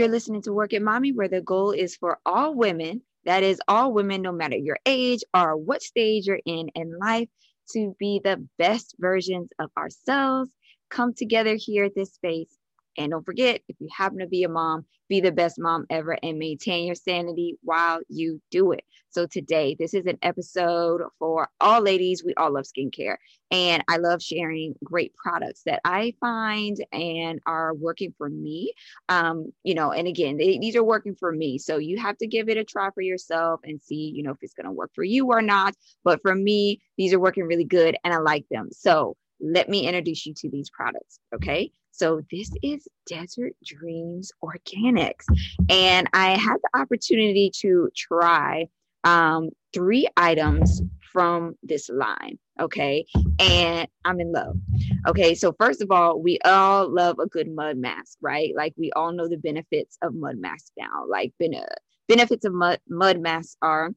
You're listening to Work It Mommy, where the goal is for all women, that is, all women, no matter your age or what stage you're in in life, to be the best versions of ourselves, come together here at this space and don't forget, if you happen to be a mom, be the best mom ever and maintain your sanity while you do it. So, today, this is an episode for all ladies. We all love skincare, and I love sharing great products that I find and are working for me. Um, you know, and again, they, these are working for me. So, you have to give it a try for yourself and see, you know, if it's going to work for you or not. But for me, these are working really good and I like them. So, let me introduce you to these products. Okay. So this is Desert Dreams Organics. And I had the opportunity to try um, three items from this line. Okay. And I'm in love. Okay. So, first of all, we all love a good mud mask, right? Like, we all know the benefits of mud masks now. Like, ben- benefits of mud, mud masks are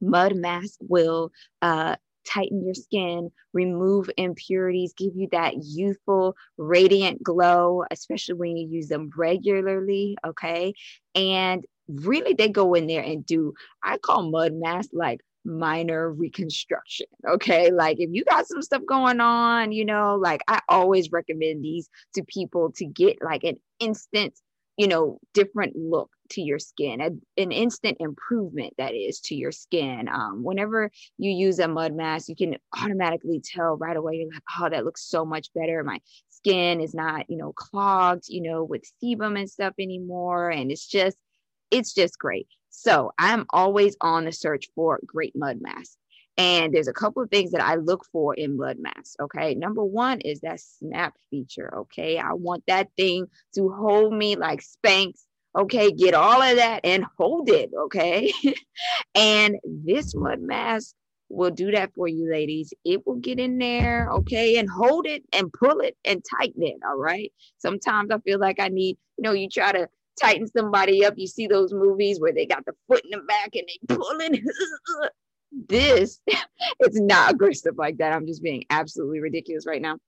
mud mask will uh, tighten your skin, remove impurities, give you that youthful, radiant glow, especially when you use them regularly. Okay. And really, they go in there and do, I call mud mask like minor reconstruction. Okay. Like if you got some stuff going on, you know, like I always recommend these to people to get like an instant you know, different look to your skin, a, an instant improvement that is to your skin. Um, whenever you use a mud mask, you can automatically tell right away, you're like, oh, that looks so much better. My skin is not, you know, clogged, you know, with sebum and stuff anymore. And it's just, it's just great. So I'm always on the search for great mud masks. And there's a couple of things that I look for in mud mass. Okay. Number one is that snap feature. Okay. I want that thing to hold me like Spanx. Okay. Get all of that and hold it. Okay. and this mud mask will do that for you, ladies. It will get in there. Okay. And hold it and pull it and tighten it. All right. Sometimes I feel like I need, you know, you try to tighten somebody up. You see those movies where they got the foot in the back and they pulling. this it's not aggressive like that. I'm just being absolutely ridiculous right now.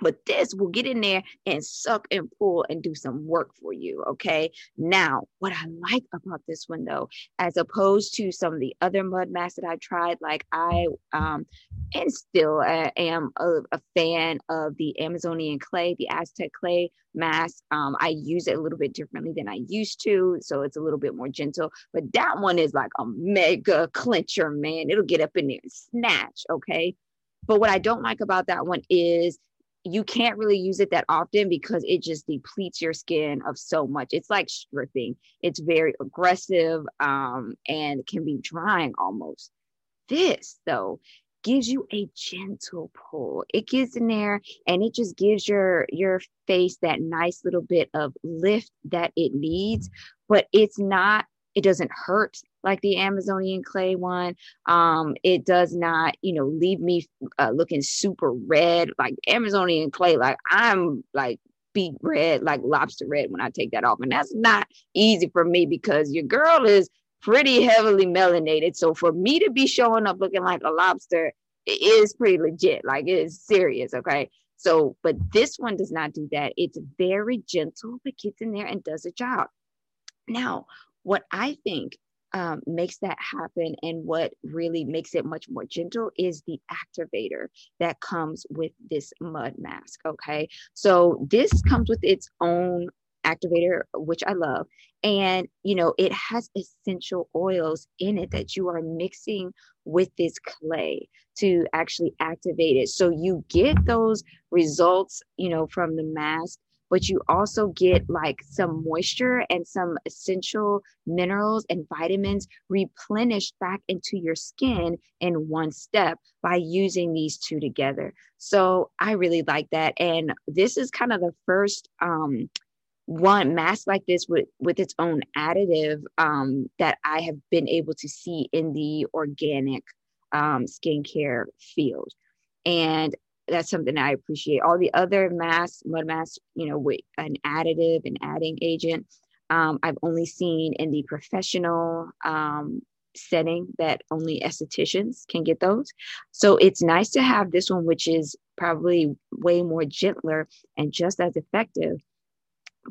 But this will get in there and suck and pull and do some work for you. Okay. Now, what I like about this one though, as opposed to some of the other mud masks that I've tried, like I um and still uh, am a, a, fan of the Amazonian clay, the Aztec clay mask. Um, I use it a little bit differently than I used to, so it's a little bit more gentle. But that one is like a mega clincher, man. It'll get up in there and snatch. Okay. But what I don't like about that one is you can't really use it that often because it just depletes your skin of so much. It's like stripping. It's very aggressive um, and can be drying almost. This though gives you a gentle pull. It gets in there and it just gives your your face that nice little bit of lift that it needs, but it's not it doesn't hurt like the Amazonian clay one. Um, it does not, you know, leave me uh, looking super red like Amazonian clay. Like I'm like beet red, like lobster red when I take that off. And that's not easy for me because your girl is pretty heavily melanated. So for me to be showing up looking like a lobster it is pretty legit. Like it is serious. Okay. So, but this one does not do that. It's very gentle, but gets in there and does a job. Now, what I think um, makes that happen and what really makes it much more gentle is the activator that comes with this mud mask. Okay. So this comes with its own activator, which I love. And, you know, it has essential oils in it that you are mixing with this clay to actually activate it. So you get those results, you know, from the mask but you also get like some moisture and some essential minerals and vitamins replenished back into your skin in one step by using these two together. So I really like that. And this is kind of the first um, one mask like this with with its own additive um, that I have been able to see in the organic um, skincare field. And that's something I appreciate. All the other masks, mud masks, you know, with an additive and adding agent, um, I've only seen in the professional um, setting that only estheticians can get those. So it's nice to have this one, which is probably way more gentler and just as effective,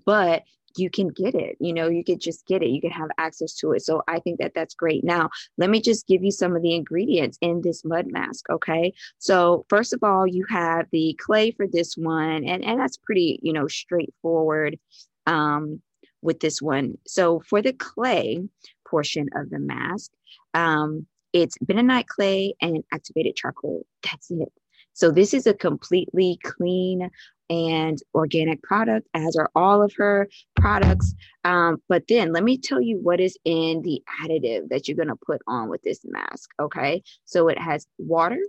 but you can get it. You know, you could just get it. You can have access to it. So I think that that's great. Now, let me just give you some of the ingredients in this mud mask. Okay. So, first of all, you have the clay for this one, and, and that's pretty, you know, straightforward um, with this one. So, for the clay portion of the mask, um, it's bentonite clay and activated charcoal. That's it. So this is a completely clean and organic product, as are all of her products. Um, but then let me tell you what is in the additive that you're going to put on with this mask. Okay. So it has water,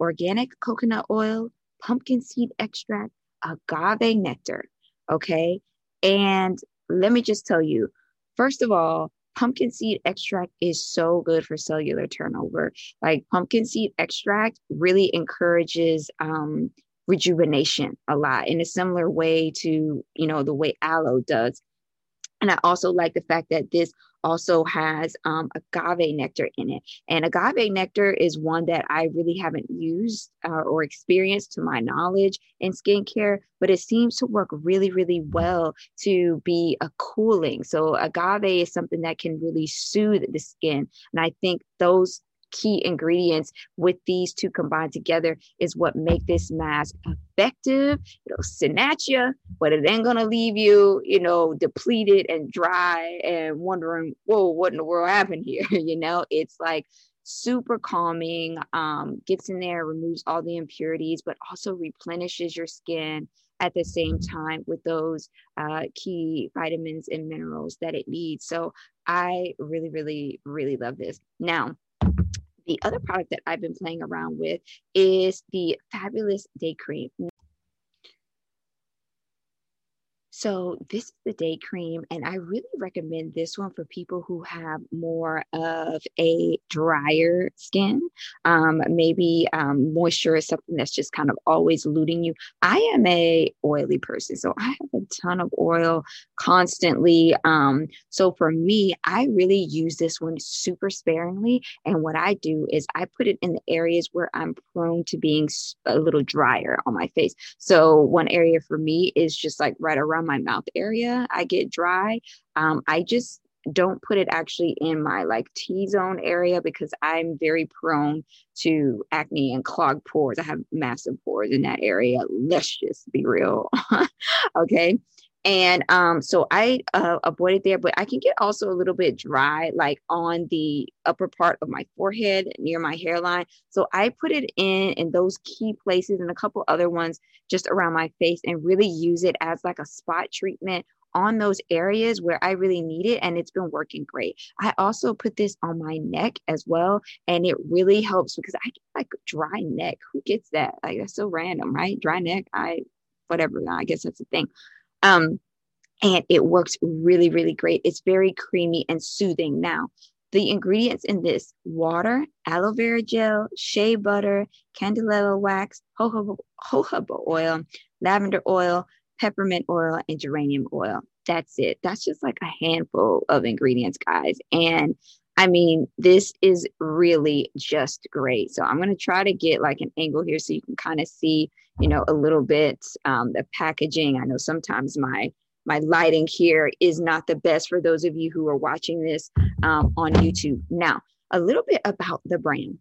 organic coconut oil, pumpkin seed extract, agave nectar. Okay. And let me just tell you, first of all, pumpkin seed extract is so good for cellular turnover. Like pumpkin seed extract really encourages um, rejuvenation a lot in a similar way to, you know, the way aloe does. And I also like the fact that this also has um, agave nectar in it. And agave nectar is one that I really haven't used uh, or experienced to my knowledge in skincare, but it seems to work really, really well to be a cooling. So, agave is something that can really soothe the skin. And I think those key ingredients with these two combined together is what make this mask effective. It'll snatch you, but it ain't gonna leave you, you know, depleted and dry and wondering, whoa, what in the world happened here? you know, it's like super calming, um, gets in there, removes all the impurities, but also replenishes your skin at the same time with those uh, key vitamins and minerals that it needs. So I really, really, really love this. Now, the other product that I've been playing around with is the Fabulous Day Cream. So this is the day cream, and I really recommend this one for people who have more of a drier skin. Um, maybe um, moisture is something that's just kind of always eluding you. I am a oily person, so I have a ton of oil constantly. Um, so for me, I really use this one super sparingly, and what I do is I put it in the areas where I'm prone to being a little drier on my face. So one area for me is just like right around my mouth area, I get dry. Um, I just don't put it actually in my like T zone area because I'm very prone to acne and clogged pores. I have massive pores in that area. Let's just be real. okay. And um, so I uh, avoid it there, but I can get also a little bit dry, like on the upper part of my forehead near my hairline. So I put it in in those key places and a couple other ones just around my face and really use it as like a spot treatment on those areas where I really need it, and it's been working great. I also put this on my neck as well, and it really helps because I get like dry neck. Who gets that? Like that's so random, right? Dry neck. I whatever. I guess that's a thing. Um, and it works really, really great. It's very creamy and soothing. Now, the ingredients in this water, aloe vera gel, shea butter, candelilla wax, jojoba, jojoba oil, lavender oil, peppermint oil, and geranium oil. That's it. That's just like a handful of ingredients, guys. And I mean, this is really just great. So I'm going to try to get like an angle here so you can kind of see, you know, a little bit um, the packaging. I know sometimes my my lighting here is not the best for those of you who are watching this um, on YouTube. Now, a little bit about the brand.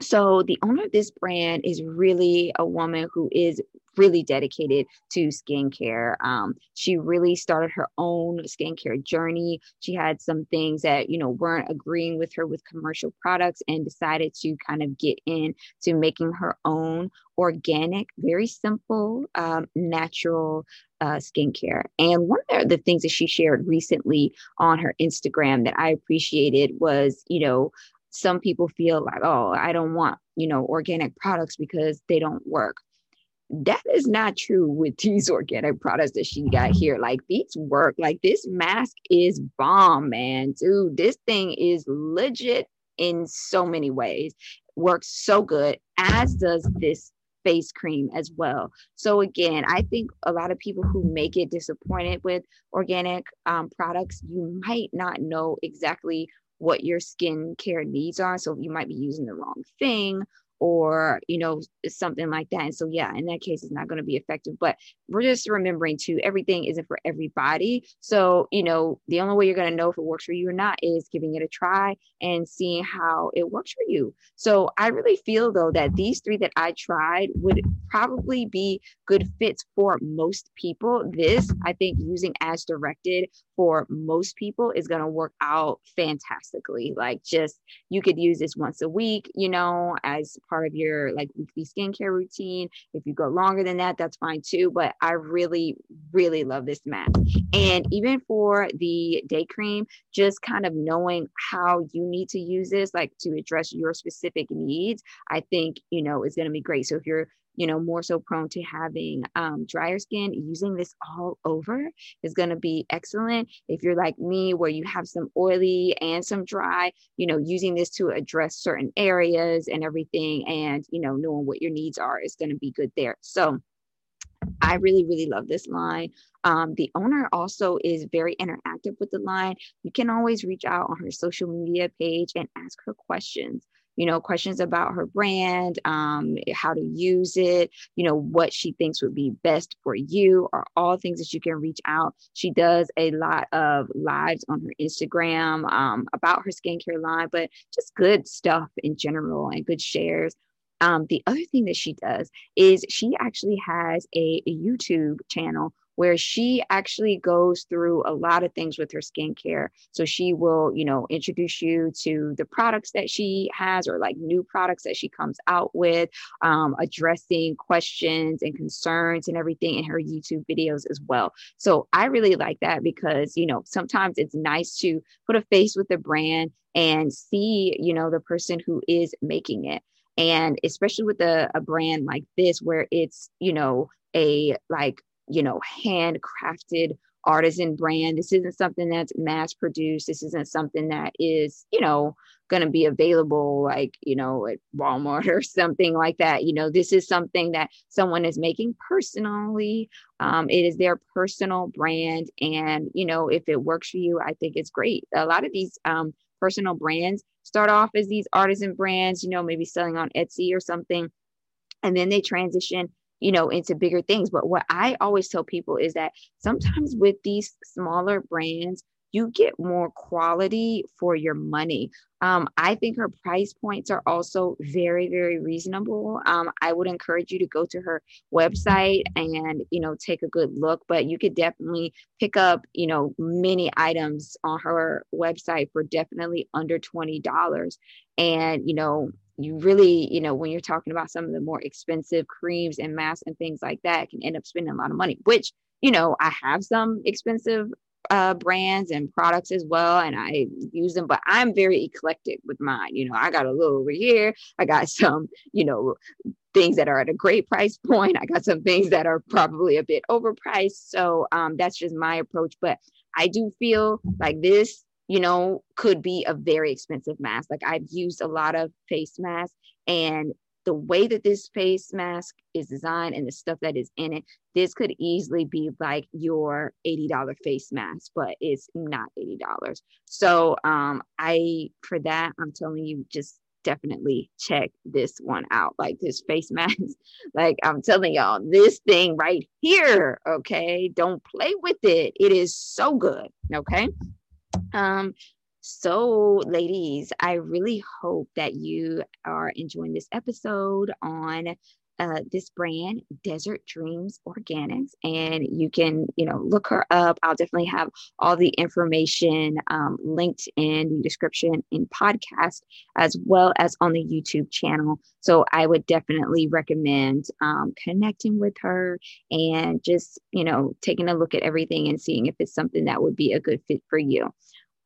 So, the owner of this brand is really a woman who is really dedicated to skincare. Um, she really started her own skincare journey. She had some things that, you know, weren't agreeing with her with commercial products and decided to kind of get in to making her own organic, very simple, um, natural uh, skincare. And one of the things that she shared recently on her Instagram that I appreciated was, you know, some people feel like, oh, I don't want, you know, organic products because they don't work that is not true with these organic products that she got here. Like these work. Like this mask is bomb, man. Dude, this thing is legit in so many ways. Works so good, as does this face cream as well. So again, I think a lot of people who may get disappointed with organic um, products, you might not know exactly what your skincare needs are. So you might be using the wrong thing or you know something like that. And so yeah in that case it's not going to be effective but we're just remembering too everything isn't for everybody. So you know the only way you're going to know if it works for you or not is giving it a try and seeing how it works for you. So i really feel though that these three that i tried would probably be good fits for most people. This i think using as directed for most people is going to work out fantastically. Like just you could use this once a week you know as part of your like weekly skincare routine. If you go longer than that, that's fine too. But I really, really love this mask. And even for the day cream, just kind of knowing how you need to use this, like to address your specific needs, I think, you know, is going to be great. So if you're you know, more so prone to having um, drier skin, using this all over is going to be excellent. If you're like me, where you have some oily and some dry, you know, using this to address certain areas and everything, and, you know, knowing what your needs are is going to be good there. So, I really, really love this line. Um, the owner also is very interactive with the line. You can always reach out on her social media page and ask her questions you know, questions about her brand, um, how to use it, you know, what she thinks would be best for you, are all things that you can reach out. She does a lot of lives on her Instagram um, about her skincare line, but just good stuff in general and good shares. Um, the other thing that she does is she actually has a, a YouTube channel where she actually goes through a lot of things with her skincare. So she will, you know, introduce you to the products that she has or like new products that she comes out with, um, addressing questions and concerns and everything in her YouTube videos as well. So I really like that because, you know, sometimes it's nice to put a face with the brand and see, you know, the person who is making it. And especially with a, a brand like this, where it's, you know, a like you know, handcrafted artisan brand. This isn't something that's mass produced. This isn't something that is, you know, going to be available like, you know, at Walmart or something like that. You know, this is something that someone is making personally. Um, it is their personal brand. And, you know, if it works for you, I think it's great. A lot of these um, personal brands start off as these artisan brands, you know, maybe selling on Etsy or something. And then they transition you know, into bigger things. But what I always tell people is that sometimes with these smaller brands, you get more quality for your money. Um, I think her price points are also very, very reasonable. Um, I would encourage you to go to her website and, you know, take a good look, but you could definitely pick up, you know, many items on her website for definitely under $20. And, you know, you really, you know, when you're talking about some of the more expensive creams and masks and things like that, can end up spending a lot of money, which, you know, I have some expensive uh, brands and products as well, and I use them, but I'm very eclectic with mine. You know, I got a little over here, I got some, you know, things that are at a great price point, I got some things that are probably a bit overpriced. So um, that's just my approach. But I do feel like this you know, could be a very expensive mask. Like I've used a lot of face masks and the way that this face mask is designed and the stuff that is in it, this could easily be like your $80 face mask, but it's not $80. So um I for that I'm telling you just definitely check this one out. Like this face mask, like I'm telling y'all, this thing right here, okay? Don't play with it. It is so good, okay? Um, so, ladies, I really hope that you are enjoying this episode on uh, this brand, Desert Dreams Organics, and you can, you know, look her up. I'll definitely have all the information um, linked in the description in podcast as well as on the YouTube channel. So I would definitely recommend um, connecting with her and just, you know, taking a look at everything and seeing if it's something that would be a good fit for you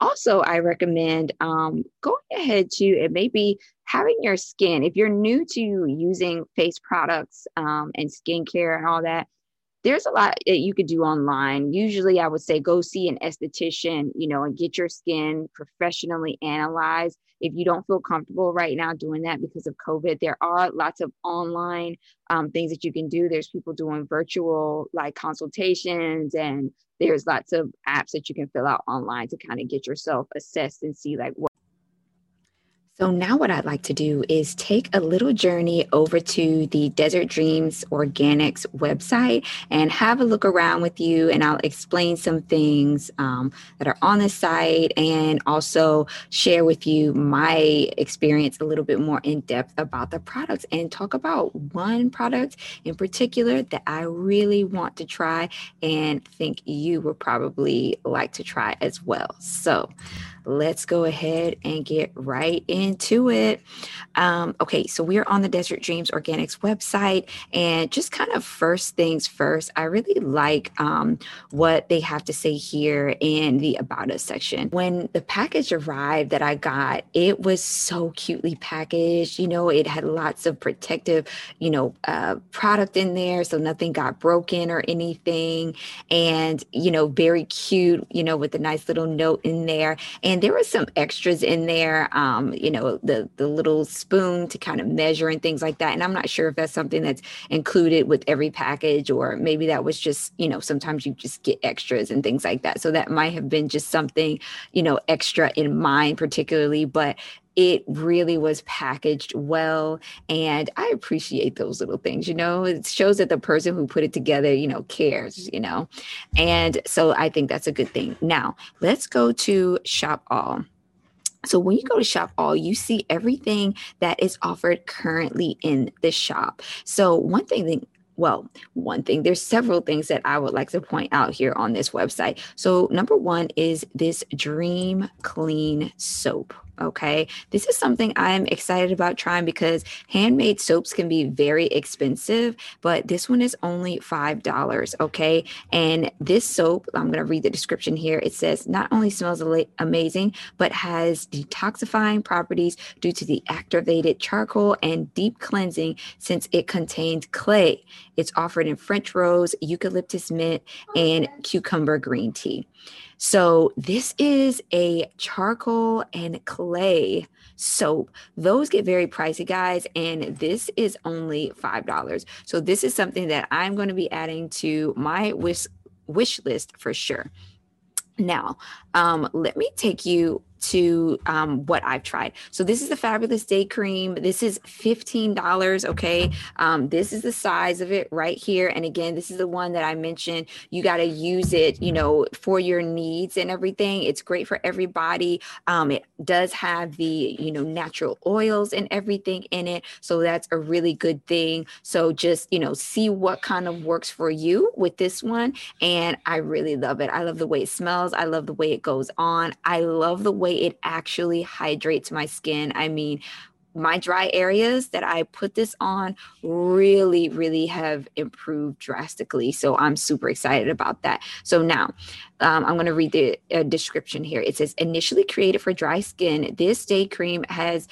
also i recommend um, going ahead to it maybe having your skin if you're new to using face products um, and skincare and all that there's a lot that you could do online. Usually i would say go see an esthetician you know and get your skin professionally analyzed. If you don't feel comfortable right now doing that because of covid there are lots of online um, things that you can do. There's people doing virtual like consultations and there's lots of apps that you can fill out online to kind of get yourself assessed and see like what So, now what I'd like to do is take a little journey over to the Desert Dreams Organics website and have a look around with you. And I'll explain some things um, that are on the site and also share with you my experience a little bit more in depth about the products and talk about one product in particular that I really want to try and think you would probably like to try as well. So, let's go ahead and get right into it. Um, okay, so we're on the Desert Dreams Organics website, and just kind of first things first, I really like um, what they have to say here in the About Us section. When the package arrived that I got, it was so cutely packaged. You know, it had lots of protective, you know, uh, product in there, so nothing got broken or anything, and you know, very cute. You know, with a nice little note in there. And and there were some extras in there um, you know the the little spoon to kind of measure and things like that. And i'm not sure if that's something that's included with every package or maybe that was just you know sometimes you just get extras and things like that. So that might have been just something you know extra in mine particularly. But it really was packaged well and i appreciate those little things you know it shows that the person who put it together you know cares you know and so i think that's a good thing now let's go to shop all so when you go to shop all, you see everything that is offered currently in the shop. So one thing well, one thing, there's several things that I would like to point out here on this website. So, number one is this Dream Clean soap. Okay. This is something I'm excited about trying because handmade soaps can be very expensive, but this one is only $5. Okay. And this soap, I'm going to read the description here. It says not only smells amazing, but has detoxifying properties due to the activated charcoal and deep cleansing since it contains clay. It's offered in French rose, eucalyptus mint, and cucumber green tea. So this is a charcoal and clay soap. Those get very pricey, guys, and this is only $5. So this is something that I'm going to be adding to my wish wish list for sure. Now, um, let me take you to um, what I've tried. So this is the Fabulous Day Cream. This is $15, okay? Um, this is the size of it right here. And again, this is the one that I mentioned. You got to use it, you know, for your needs and everything. It's great for everybody. Um, it does have the, you know, natural oils and everything in it. So that's a really good thing. So just, you know, see what kind of works for you with this one. And I really love it. I love the way it smells. I love the way it goes on. I love the way way it actually hydrates my skin. I mean, my dry areas that I put this on really, really have improved drastically. So I'm super excited about that. So now um, I'm going to read the uh, description here. It says, initially created for dry skin, this day cream has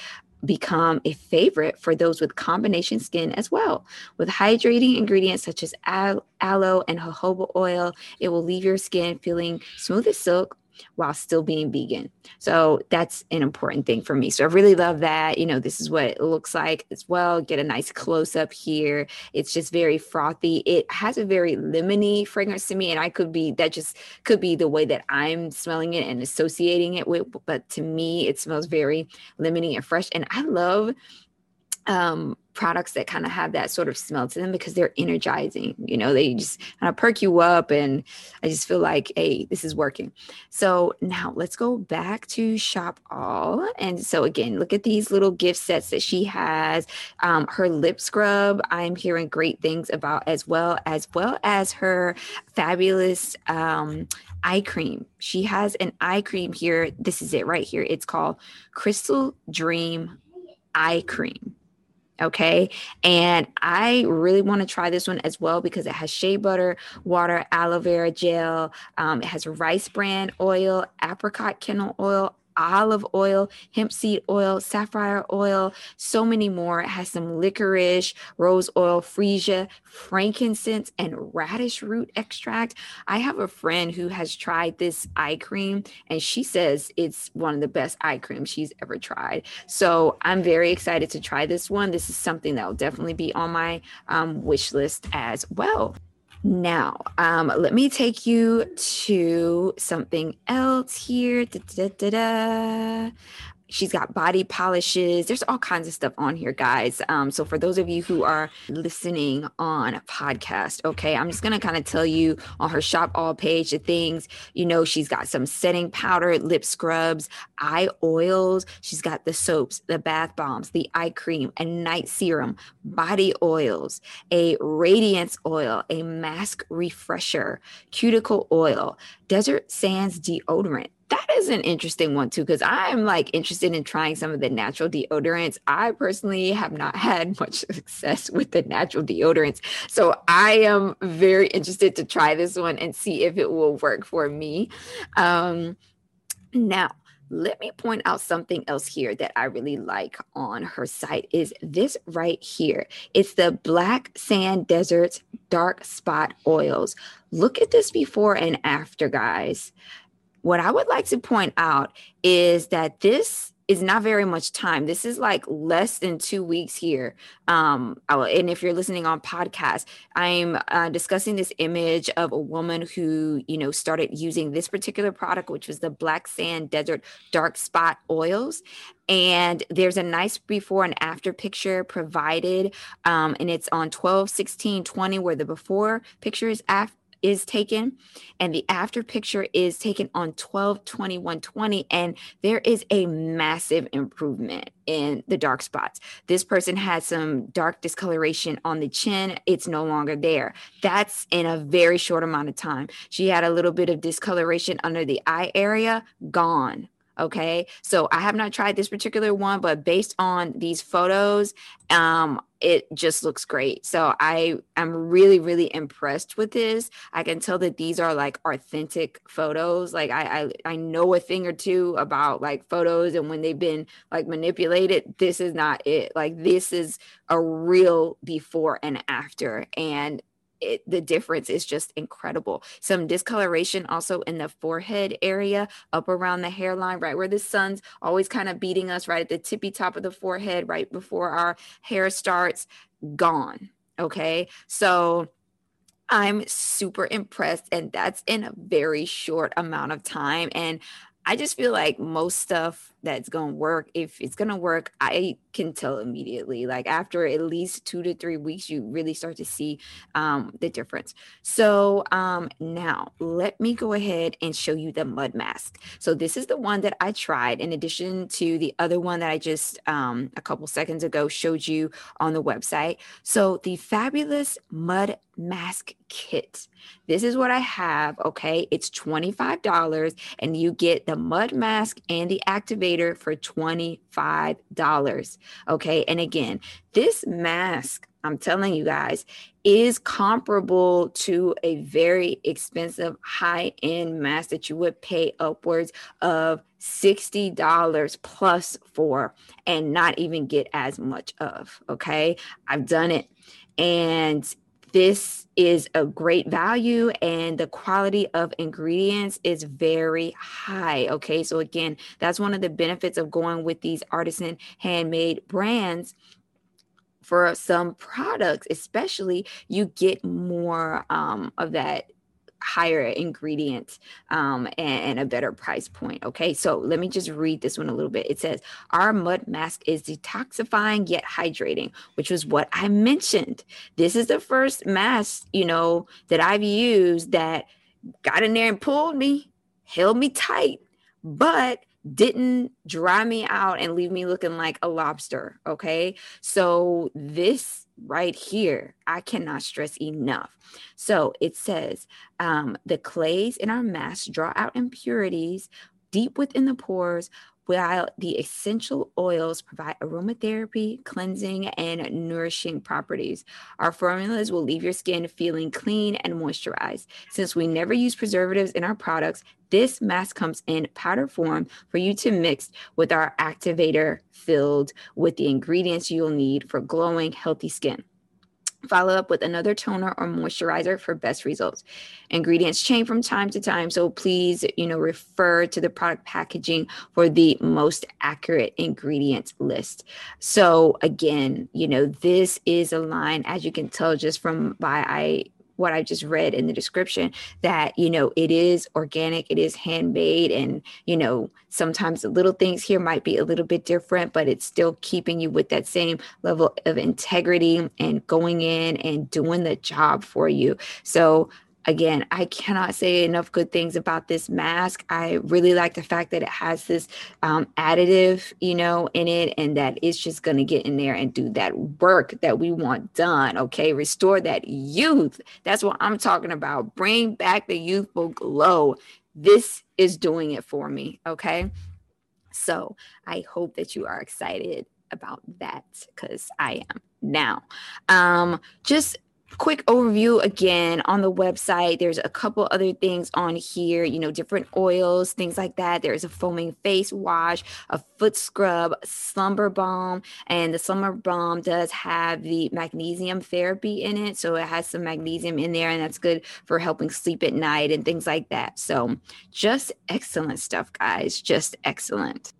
become a favorite for those with combination skin as well. With hydrating ingredients such as aloe and jojoba oil, it will leave your skin feeling smooth as silk while still being vegan. So that's an important thing for me. So I really love that. You know, this is what it looks like as well. Get a nice close up here. It's just very frothy. It has a very lemony fragrance to me. And I could be, that just could be the way that I'm smelling it and associating it with. But to me, it smells very lemony and fresh. And I love um, products that kind of have that sort of smell to them because they're energizing. You know, they just kind of perk you up, and I just feel like, hey, this is working. So now let's go back to Shop All. And so again, look at these little gift sets that she has. Um, her lip scrub, I'm hearing great things about as well, as well as her fabulous um, eye cream. She has an eye cream here. This is it right here. It's called Crystal Dream Eye Cream. Okay. And I really want to try this one as well because it has shea butter, water, aloe vera gel. Um, it has rice bran oil, apricot kernel oil, olive oil, hemp seed oil, sapphire oil, so many more. It has some licorice, rose oil, freesia, frankincense, and radish root extract. I have a friend who has tried this eye cream and she says it's one of the best eye creams she's ever tried. So I'm very excited to try this one. This is something that will definitely be on my um, wish list as well. Now, um, let me take you to something else here. Da, da, da, She's got body polishes. There's all kinds of stuff on here, guys. Um, so for those of you who are listening on a podcast, okay, I'm just gonna kind of tell you on her shop all page the things. You know, she's got some setting powder, lip scrubs, eye oils. She's got the soaps, the bath bombs, the eye cream, a night serum, body oils, a radiance oil, a mask refresher, cuticle oil, desert sands deodorant. That is an interesting one too because i'm like interested in trying some of the natural deodorants. I personally have not had much success with the natural deodorants so i am very interested to try this one and see if it will work for me. Um now let me point out something else here that I really like on her site is this right here. It's the Black Sand Deserts Dark Spot Oils. Look at this before and after, guys. What I would like to point out is that this is not very much time. This is like less than two weeks here. Um, and if you're listening on podcast, I'm uh, discussing this image of a woman who, you know, started using this particular product, which was the Black Sand Desert Dark Spot Oils. And there's a nice before and after picture provided. Um, and it's on 12, 16, 20, where the before picture is after is taken and the after picture is taken on 12 21 20 and there is a massive improvement in the dark spots. This person had some dark discoloration on the chin. It's no longer there. That's in a very short amount of time. She had a little bit of discoloration under the eye area. Gone Okay. So I have not tried this particular one, but based on these photos, um, it just looks great. So I am really, really impressed with this. I can tell that these are like authentic photos. Like I, I, I know a thing or two about like photos and when they've been like manipulated. This is not it. Like this is a real before and after. And it, the difference is just incredible. Some discoloration also in the forehead area, up around the hairline, right where the sun's always kind of beating us, right at the tippy top of the forehead, right before our hair starts, gone. Okay. So, I'm super impressed, and that's in a very short amount of time. And I just feel like most stuff that's going to work, if it's going to work, I can tell immediately. Like after at least two to three weeks, you really start to see um, the difference. So um, now let me go ahead and show you the mud mask. So this is the one that I tried in addition to the other one that I just um, a couple seconds ago showed you on the website. So the fabulous mud mask kit. This is what I have. Okay. It's $25 and you get the mud mask and the activator for $25. Okay. And again, this mask, I'm telling you guys, is comparable to a very expensive high end mask that you would pay upwards of $60 plus for and not even get as much of. Okay. I've done it. And this is a great value and the quality of ingredients is very high. Okay. So, again, that's one of the benefits of going with these artisan handmade brands. For some products, especially, you get more um, of that higher ingredients um, and, and, a better price point. Okay, so let me just read this one a little bit. It says, Our mud mask is detoxifying yet hydrating, which was what I mentioned. This is the first mask, you know, that I've used that got in there and pulled me, held me tight, but didn't dry me out and leave me looking like a lobster. Okay. So, this right here, I cannot stress enough. So, it says um, the clays in our mask draw out impurities deep within the pores while the essential oils provide aromatherapy, cleansing, and nourishing properties. Our formulas will leave your skin feeling clean and moisturized. Since we never use preservatives in our products, this mask comes in powder form for you to mix with our activator filled with the ingredients you'll need for glowing, healthy skin. Follow up with another toner or moisturizer for best results. Ingredients change from time to time, so please, you know, refer to the product packaging for the most accurate ingredients list. So again, you know, this is a line as you can tell just from by I what I just read in the description that, you know, it is organic, it is handmade. And, you know, sometimes the little things here might be a little bit different, but it's still keeping you with that same level of integrity and going in and doing the job for you. So, again, I cannot say enough good things about this mask. I really like the fact that it has this um, additive, you know, in it, and that it's just going to get in there and do that work that we want done. Okay, restore that youth. That's what I'm talking about. Bring back the youthful glow. This is doing it for me. Okay, so I hope that you are excited about that because I am now. Um, just quick overview again on the website. There's a couple other things on here you know different oils things like that. There's a foaming face wash a foot scrub slumber balm and the slumber balm does have the magnesium therapy in it. So it has some magnesium in there and that's good for helping sleep at night and things like that. So just excellent stuff guys. Just excellent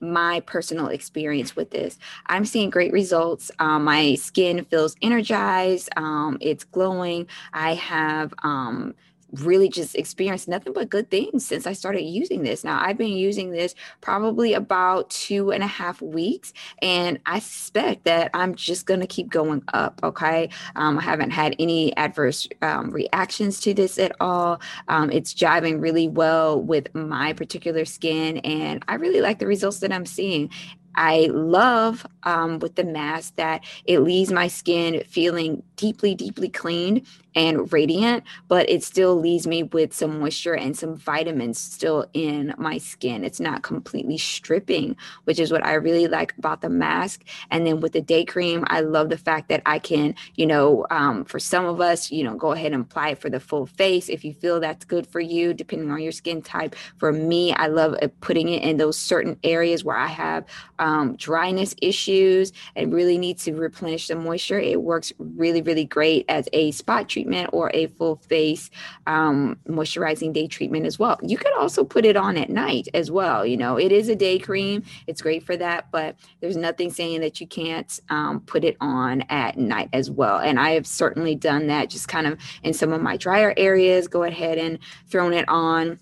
my personal experience with this. I'm seeing great results. Um, my skin feels energized. Um, it's glowing. I have um, really just experienced nothing but good things since I started using this. Now, I've been using this probably about two and a half weeks, and I suspect that I'm just going to keep going up. Okay. Um, I haven't had any adverse um, reactions to this at all. Um, it's jiving really well with my particular skin, and I really like the results that I'm seeing. I love um, with the mask that it leaves my skin feeling deeply, deeply cleaned and radiant, but it still leaves me with some moisture and some vitamins still in my skin. It's not completely stripping, which is what I really like about the mask. And then with the day cream, I love the fact that I can, you know, um, for some of us, you know, go ahead and apply it for the full face if you feel that's good for you, depending on your skin type. For me, I love uh, putting it in those certain areas where I have um, dryness issues and really need to replenish the moisture. It works really, really great as a spot treatment treatment or a full face um, moisturizing day treatment as well. You could also put it on at night as well. You know, it is a day cream, it's great for that, but there's nothing saying that you can't um, put it on at night as well. And I have certainly done that just kind of in some of my drier areas, go ahead and thrown it on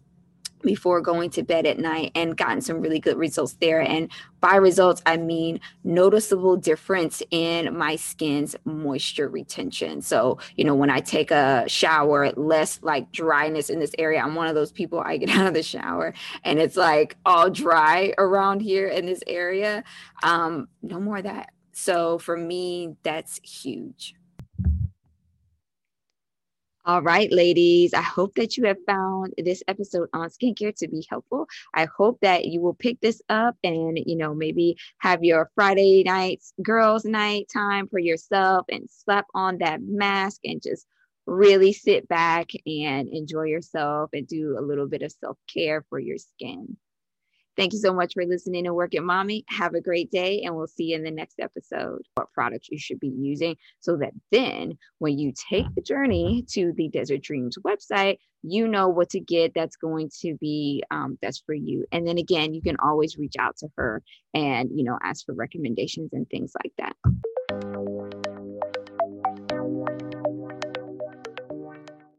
before going to bed at night and gotten some really good results there. And by results, I mean noticeable difference in my skin's moisture retention. So, you know, when I take a shower, less like dryness in this area. I'm one of those people, I get out of the shower and it's like all dry around here in this area. Um, no more of that. So for me, that's huge. All right, ladies, I hope that you have found this episode on skincare to be helpful. I hope that you will pick this up and, you know, maybe have your Friday nights, girls' night time for yourself and slap on that mask and just really sit back and enjoy yourself and do a little bit of self care for your skin. Thank you so much for listening to Work It Mommy. Have a great day, and we'll see you in the next episode. What products you should be using so that then when you take the journey to the Desert Dreams website, you know what to get that's going to be um, that's for you. And then again, you can always reach out to her and you know ask for recommendations and things like that.